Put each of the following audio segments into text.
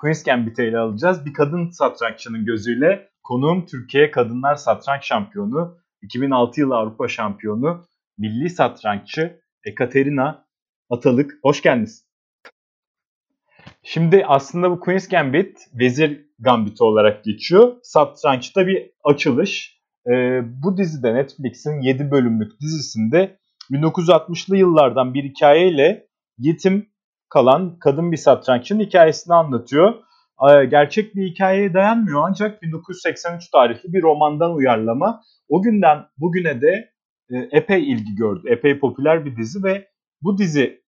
Queen's Gambit'i ele alacağız. Bir kadın satranççının gözüyle konuğum Türkiye Kadınlar Satranç Şampiyonu, 2006 yılı Avrupa Şampiyonu, milli satranççı Ekaterina Atalık. Hoş geldiniz. Şimdi aslında bu Queen's Gambit Vezir Gambit'i olarak geçiyor. Satrançta bir açılış. Ee, bu dizide Netflix'in 7 bölümlük dizisinde 1960'lı yıllardan bir hikayeyle yetim kalan kadın bir satranççının hikayesini anlatıyor. Ee, gerçek bir hikayeye dayanmıyor ancak 1983 tarihli bir romandan uyarlama. O günden bugüne de e, epey ilgi gördü. Epey popüler bir dizi ve bu dizi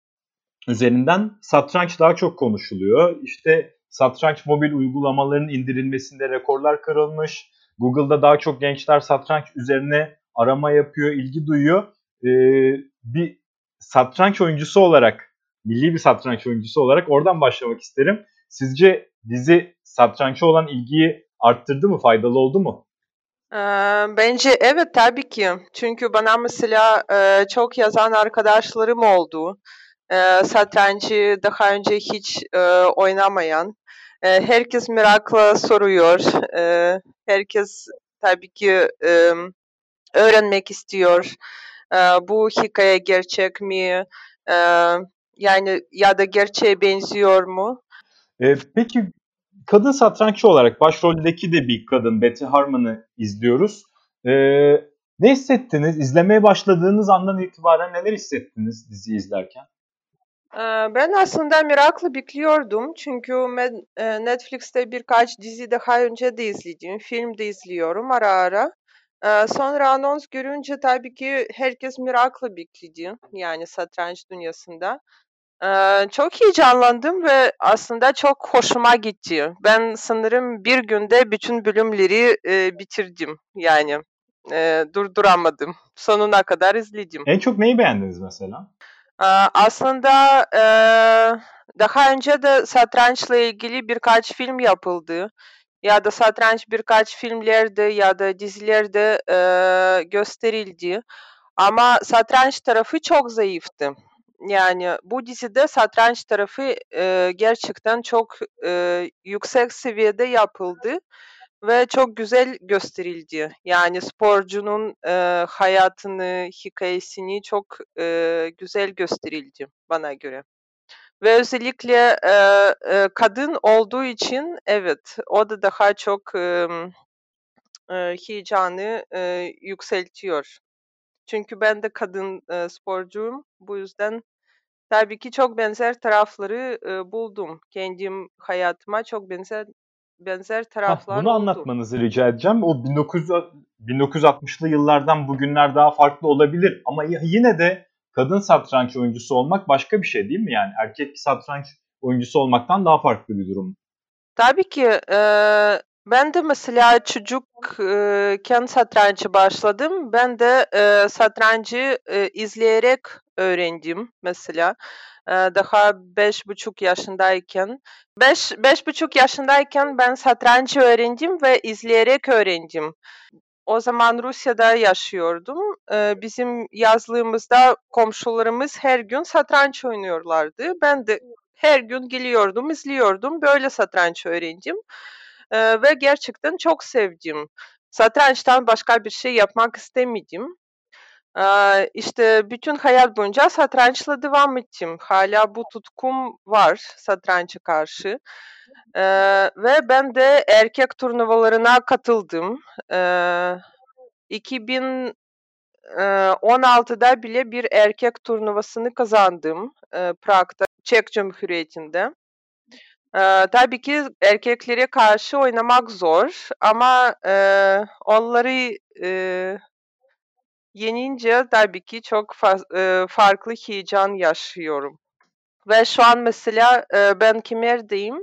üzerinden satranç daha çok konuşuluyor. İşte satranç mobil uygulamalarının indirilmesinde rekorlar kırılmış. Google'da daha çok gençler satranç üzerine arama yapıyor, ilgi duyuyor. Ee, bir satranç oyuncusu olarak, milli bir satranç oyuncusu olarak oradan başlamak isterim. Sizce dizi satrança olan ilgiyi arttırdı mı, faydalı oldu mu? Bence evet tabii ki. Çünkü bana mesela çok yazan arkadaşlarım oldu. Satrancı daha önce hiç oynamayan. Herkes merakla soruyor. Herkes tabii ki öğrenmek istiyor. Bu hikaye gerçek mi? Yani ya da gerçeğe benziyor mu? Peki kadın satranççı olarak başroldeki de bir kadın Betty Harmon'ı izliyoruz. Ne hissettiniz? İzlemeye başladığınız andan itibaren neler hissettiniz dizi izlerken? Ben aslında merakla bekliyordum çünkü ben Netflix'te birkaç dizi daha önce de izledim, film de izliyorum ara ara. Sonra anons görünce tabii ki herkes merakla bekledi yani satranç dünyasında. Çok heyecanlandım ve aslında çok hoşuma gitti. Ben sanırım bir günde bütün bölümleri bitirdim yani durduramadım. Sonuna kadar izledim. En çok neyi beğendiniz mesela? Aslında daha önce de satrançla ilgili birkaç film yapıldı. Ya da satranç birkaç filmlerde ya da dizilerde gösterildi. Ama satranç tarafı çok zayıftı. Yani bu dizide satranç tarafı gerçekten çok yüksek seviyede yapıldı ve çok güzel gösterildi. Yani sporcunun e, hayatını, hikayesini çok e, güzel gösterildi bana göre. Ve özellikle e, e, kadın olduğu için evet o da daha çok e, e, heyecanı e, yükseltiyor. Çünkü ben de kadın e, sporcuyum. Bu yüzden tabii ki çok benzer tarafları e, buldum. Kendim hayatıma çok benzer benzer taraflar Hah, bunu oldu. anlatmanızı rica edeceğim. O 1900 1960'lı yıllardan bugünler daha farklı olabilir ama yine de kadın satranç oyuncusu olmak başka bir şey değil mi? Yani erkek satranç oyuncusu olmaktan daha farklı bir durum. Tabii ki. E, ben de mesela çocukken satrancı başladım. Ben de e, satrancı e, izleyerek öğrendim mesela daha beş buçuk yaşındayken. Beş, beş buçuk yaşındayken ben satranç öğrendim ve izleyerek öğrendim. O zaman Rusya'da yaşıyordum. Bizim yazlığımızda komşularımız her gün satranç oynuyorlardı. Ben de her gün geliyordum, izliyordum. Böyle satranç öğrendim. Ve gerçekten çok sevdim. Satrançtan başka bir şey yapmak istemedim. İşte bütün hayat boyunca satrançla devam ettim. Hala bu tutkum var satrança karşı. Ve ben de erkek turnuvalarına katıldım. 2016'da bile bir erkek turnuvasını kazandım Prag'da, Çek Cumhuriyeti'nde. Tabii ki erkeklere karşı oynamak zor ama onları yenince tabii ki çok fa- farklı heyecan yaşıyorum. Ve şu an mesela ben Kemer'deyim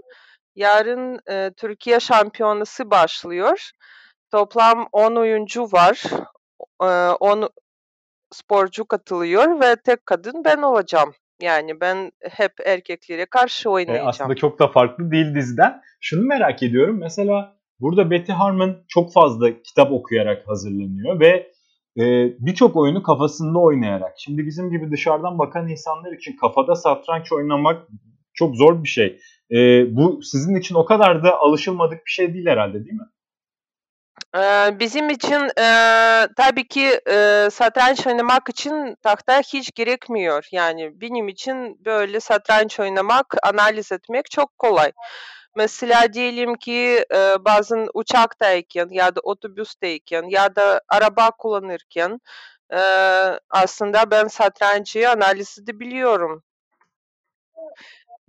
Yarın e, Türkiye şampiyonası başlıyor. Toplam 10 oyuncu var. E, 10 sporcu katılıyor ve tek kadın ben olacağım. Yani ben hep erkeklere karşı E, oynayacağım. aslında çok da farklı değil diziden. Şunu merak ediyorum. Mesela burada Betty Harmon çok fazla kitap okuyarak hazırlanıyor ve e, birçok oyunu kafasında oynayarak. Şimdi bizim gibi dışarıdan bakan insanlar için kafada satranç oynamak çok zor bir şey. E, bu sizin için o kadar da alışılmadık bir şey değil herhalde değil mi? Ee, Bizim için e, tabii ki e, satranç oynamak için tahta hiç gerekmiyor. Yani benim için böyle satranç oynamak, analiz etmek çok kolay. Mesela diyelim ki e, bazen uçaktayken ya da otobüsteyken ya da araba kullanırken e, aslında ben satrancı analiz edebiliyorum.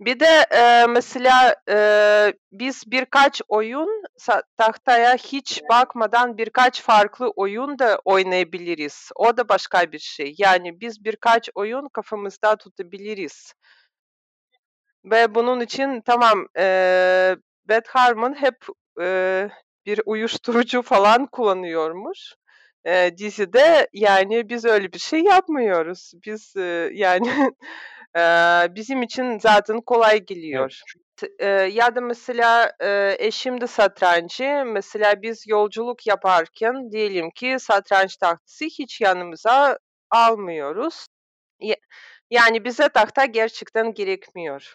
Bir de e, mesela e, biz birkaç oyun tahtaya hiç bakmadan birkaç farklı oyun da oynayabiliriz. O da başka bir şey. Yani biz birkaç oyun kafamızda tutabiliriz. Ve bunun için tamam e, Beth Harmon hep e, bir uyuşturucu falan kullanıyormuş. E, dizide yani biz öyle bir şey yapmıyoruz. Biz e, yani e, bizim için zaten kolay geliyor. E, ya da mesela e, eşim de satrancı. Mesela biz yolculuk yaparken diyelim ki satranç tahtası hiç yanımıza almıyoruz. Ya- Yani bize tahta gerçekten gerekmiyor.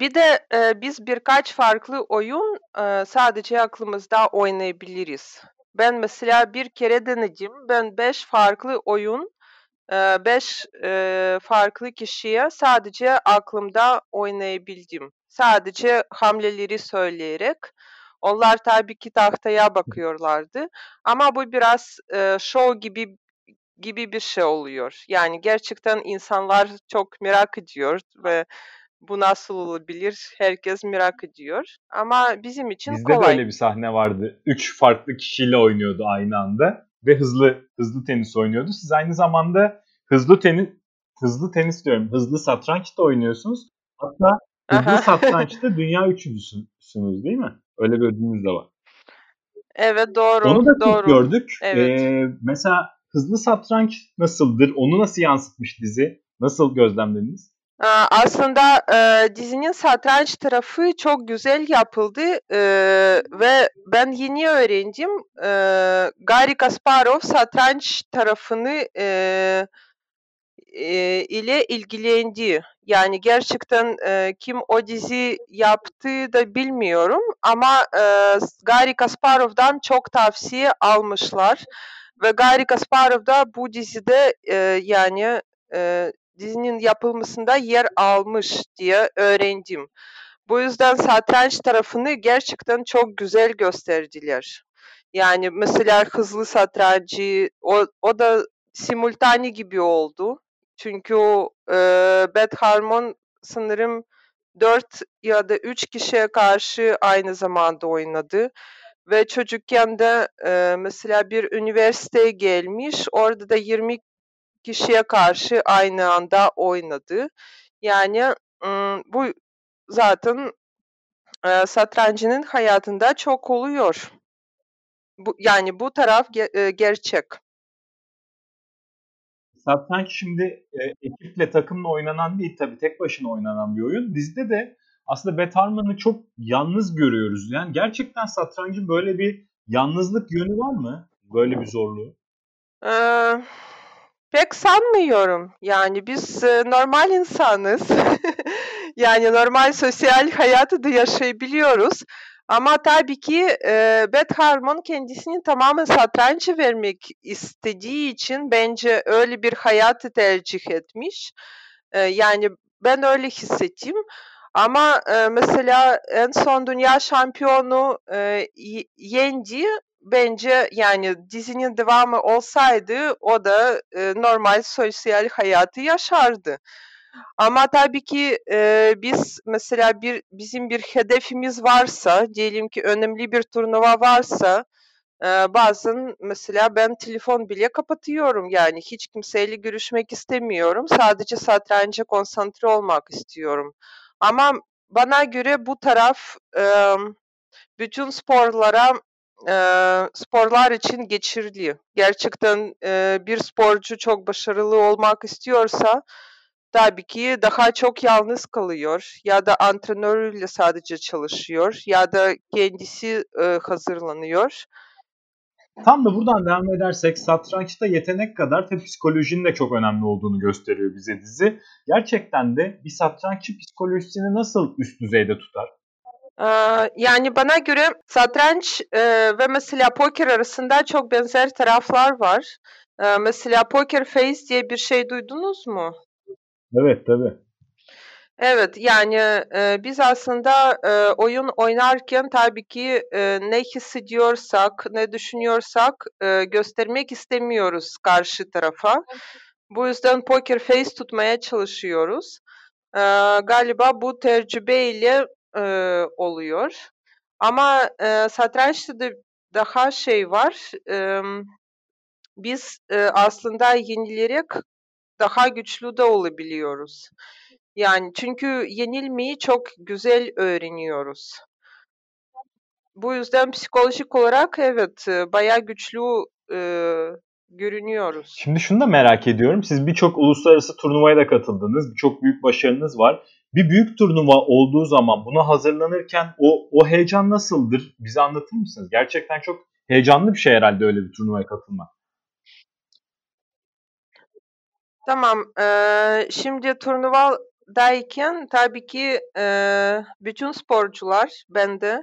Bir de biz birkaç farklı oyun sadece aklımızda oynayabiliriz. Ben mesela bir kere denedim. Ben beş farklı oyun, e, beş e, farklı kişiye sadece aklımda oynayabildim. Sadece hamleleri söyleyerek. Onlar tabii ki tahtaya bakıyorlardı. Ama bu biraz e, show gibi gibi bir şey oluyor. Yani gerçekten insanlar çok merak ediyor ve bu nasıl olabilir? Herkes merak ediyor. Ama bizim için Bizde kolay. de öyle bir sahne vardı. Üç farklı kişiyle oynuyordu aynı anda ve hızlı hızlı tenis oynuyordu. Siz aynı zamanda hızlı tenis hızlı tenis diyorum. Hızlı satranç da oynuyorsunuz. Hatta hızlı Aha. satrançta dünya üçüncüsünüz değil mi? Öyle bir ödülünüz de var. Evet doğru. Onu da doğru. gördük. Evet. Ee, mesela hızlı satranç nasıldır? Onu nasıl yansıtmış dizi? Nasıl gözlemlediniz? Aa, Aslında e, dizinin satranç tarafı çok güzel yapıldı e, ve ben yeni öğrendim. E, Garry Kasparov satranç tarafını e, e, ile ilgilendi. Yani gerçekten e, kim o dizi yaptı da bilmiyorum ama e, Garry Kasparov'dan çok tavsiye almışlar ve Garry Kasparov da bu dizide e, yani e, dizinin yapılmasında yer almış diye öğrendim. Bu yüzden satranç tarafını gerçekten çok güzel gösterdiler. Yani mesela hızlı satrancı o, o da simultane gibi oldu. Çünkü e, Beth Harmon sanırım 4 ya da 3 kişiye karşı aynı zamanda oynadı. Ve çocukken de e, mesela bir üniversiteye gelmiş. Orada da 20 kişiye karşı aynı anda oynadı. Yani bu zaten e, satrancının hayatında çok oluyor. Bu, yani bu taraf ge- e, gerçek. Satranç şimdi e, ekiple takımla oynanan değil tabii tek başına oynanan bir oyun. Dizide de aslında Beth Harmon'ı çok yalnız görüyoruz. Yani gerçekten satrancın böyle bir yalnızlık yönü var mı? Böyle bir zorluğu. Ee, pek sanmıyorum. Yani biz e, normal insanız. yani normal sosyal hayatı da yaşayabiliyoruz. Ama tabii ki e, Beth Harmon kendisini tamamen satrancı vermek istediği için bence öyle bir hayatı tercih etmiş. E, yani ben öyle hissettim. Ama e, mesela en son dünya şampiyonu e, yendi bence yani dizinin devamı olsaydı o da e, normal sosyal hayatı yaşardı. Ama tabii ki e, biz mesela bir bizim bir hedefimiz varsa, diyelim ki önemli bir turnuva varsa, e, bazen mesela ben telefon bile kapatıyorum yani hiç kimseyle görüşmek istemiyorum. Sadece satranca konsantre olmak istiyorum. Ama bana göre bu taraf e, bütün sporlara e, sporlar için geçerli. Gerçekten e, bir sporcu çok başarılı olmak istiyorsa tabii ki daha çok yalnız kalıyor ya da antrenörüyle sadece çalışıyor ya da kendisi e, hazırlanıyor. Tam da buradan devam edersek satrançta yetenek kadar tabii psikolojinin de çok önemli olduğunu gösteriyor bize dizi. Gerçekten de bir satranççı psikolojisini nasıl üst düzeyde tutar? Yani bana göre satranç ve mesela poker arasında çok benzer taraflar var. Mesela poker face diye bir şey duydunuz mu? Evet tabii. Evet yani e, biz aslında e, oyun oynarken tabii ki e, ne hissediyorsak, ne düşünüyorsak e, göstermek istemiyoruz karşı tarafa. Bu yüzden poker face tutmaya çalışıyoruz. E, galiba bu tecrübeyle e, oluyor. Ama e, satrançta da daha şey var. E, biz e, aslında yenilerek daha güçlü de olabiliyoruz. Yani çünkü yenilmeyi çok güzel öğreniyoruz. Bu yüzden psikolojik olarak evet bayağı güçlü e, görünüyoruz. Şimdi şunu da merak ediyorum. Siz birçok uluslararası turnuvaya da katıldınız. Birçok büyük başarınız var. Bir büyük turnuva olduğu zaman buna hazırlanırken o, o heyecan nasıldır? Bize anlatır mısınız? Gerçekten çok heyecanlı bir şey herhalde öyle bir turnuvaya katılmak. Tamam. Eee, şimdi turnuvadayken tabii ki eee, bütün sporcular, ben de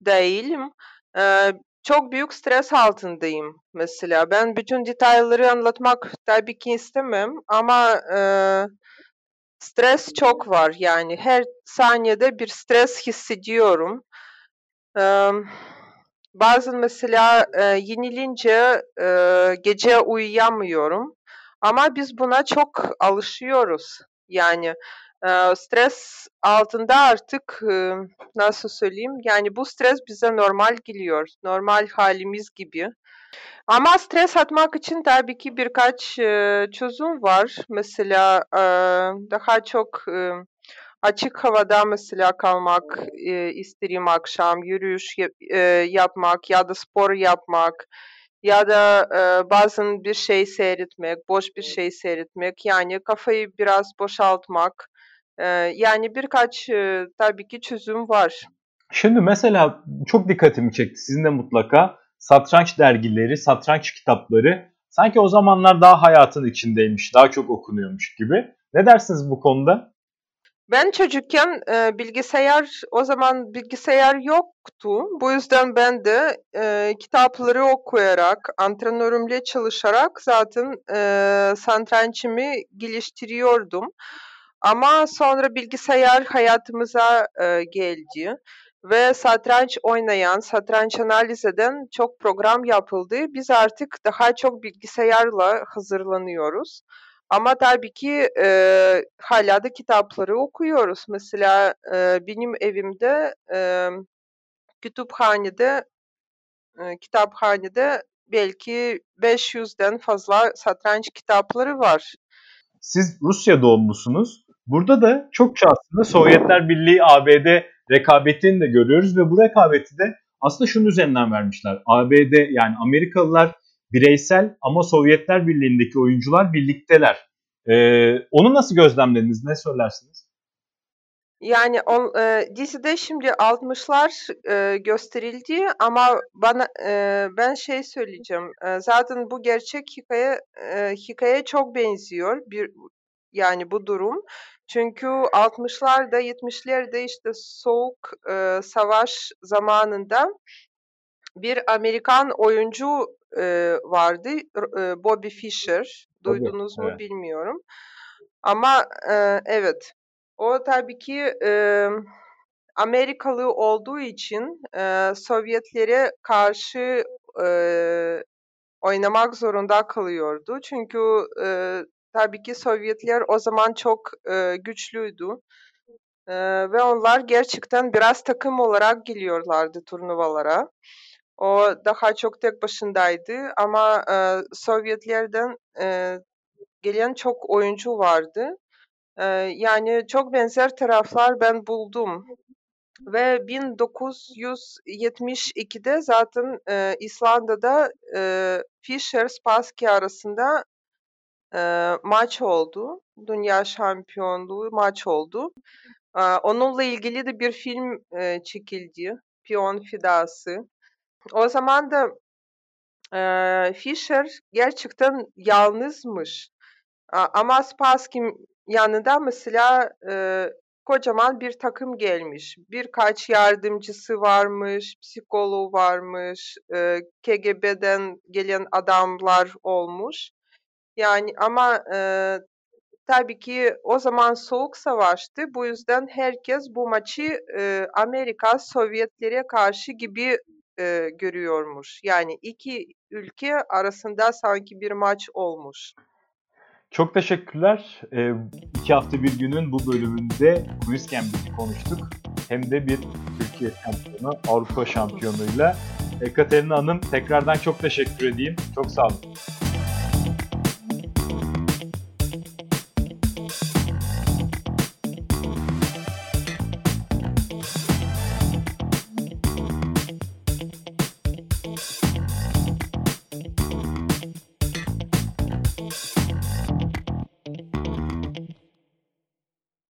değilim. Eee, çok büyük stres altındayım mesela. Ben bütün detayları anlatmak tabii ki istemem ama eee, stres çok var. Yani her saniyede bir stres hissediyorum. Eee, bazen mesela e, yenilince e, gece uyuyamıyorum. Ama biz buna çok alışıyoruz. Yani stres altında artık nasıl söyleyeyim? Yani bu stres bize normal geliyor. Normal halimiz gibi. Ama stres atmak için tabii ki birkaç çözüm var. Mesela daha çok açık havada mesela kalmak isterim akşam, yürüyüş yapmak ya da spor yapmak ya da e, bazen bir şey seyretmek, boş bir şey seyretmek, yani kafayı biraz boşaltmak. E, yani birkaç e, tabii ki çözüm var. Şimdi mesela çok dikkatimi çekti sizin de mutlaka satranç dergileri, satranç kitapları sanki o zamanlar daha hayatın içindeymiş, daha çok okunuyormuş gibi. Ne dersiniz bu konuda? Ben çocukken e, bilgisayar o zaman bilgisayar yoktu. Bu yüzden ben de e, kitapları okuyarak, antrenörümle çalışarak zaten e, satrançımı geliştiriyordum. Ama sonra bilgisayar hayatımıza e, geldi ve satranç oynayan, satranç analiz eden çok program yapıldı. Biz artık daha çok bilgisayarla hazırlanıyoruz. Ama tabii ki e, hala da kitapları okuyoruz. Mesela e, benim evimde e, kütüphanede, e, kitaphanede belki 500'den fazla satranç kitapları var. Siz Rusya doğumlusunuz. Burada da çokça aslında Sovyetler Birliği ABD rekabetini de görüyoruz ve bu rekabeti de aslında şunun üzerinden vermişler. ABD yani Amerikalılar bireysel ama Sovyetler Birliği'ndeki oyuncular birlikteler. Ee, onu nasıl gözlemlediniz? Ne söylersiniz? Yani on, e, dizide şimdi 60'lar e, gösterildi ama bana e, ben şey söyleyeceğim. E, zaten bu gerçek hikaye e, hikaye çok benziyor. Bir yani bu durum. Çünkü 60'larda 70'lerde işte soğuk e, savaş zamanında bir Amerikan oyuncu e, vardı. E, Bobby Fischer. Duydunuz Tabii, mu evet. bilmiyorum. Ama e, evet. O tabii ki e, Amerikalı olduğu için e, Sovyetlere karşı e, oynamak zorunda kalıyordu. Çünkü e, tabii ki Sovyetler o zaman çok e, güçlüydü. E, ve onlar gerçekten biraz takım olarak geliyorlardı turnuvalara. O daha çok tek başındaydı ama e, Sovyetlerden e, gelen çok oyuncu vardı. Ee, yani çok benzer taraflar ben buldum. Ve 1972'de zaten e, İslanda'da e, Fischer Spassky arasında e, maç oldu. Dünya şampiyonluğu maç oldu. E, onunla ilgili de bir film e, çekildi. Piyon Fidası. O zaman da e, Fischer gerçekten yalnızmış. Ama Spassky yanında mesela e, kocaman bir takım gelmiş. Birkaç yardımcısı varmış, psikoloğu varmış, e, KGB'den gelen adamlar olmuş. Yani ama e, tabii ki o zaman soğuk savaştı. Bu yüzden herkes bu maçı e, Amerika Sovyetlere karşı gibi e, görüyormuş. Yani iki ülke arasında sanki bir maç olmuş. Çok teşekkürler. Ee, iki hafta bir günün bu bölümünde Quiz Gambit'i konuştuk. Hem de bir Türkiye şampiyonu, Avrupa şampiyonuyla. Ekaterina Hanım tekrardan çok teşekkür edeyim. Çok sağ olun.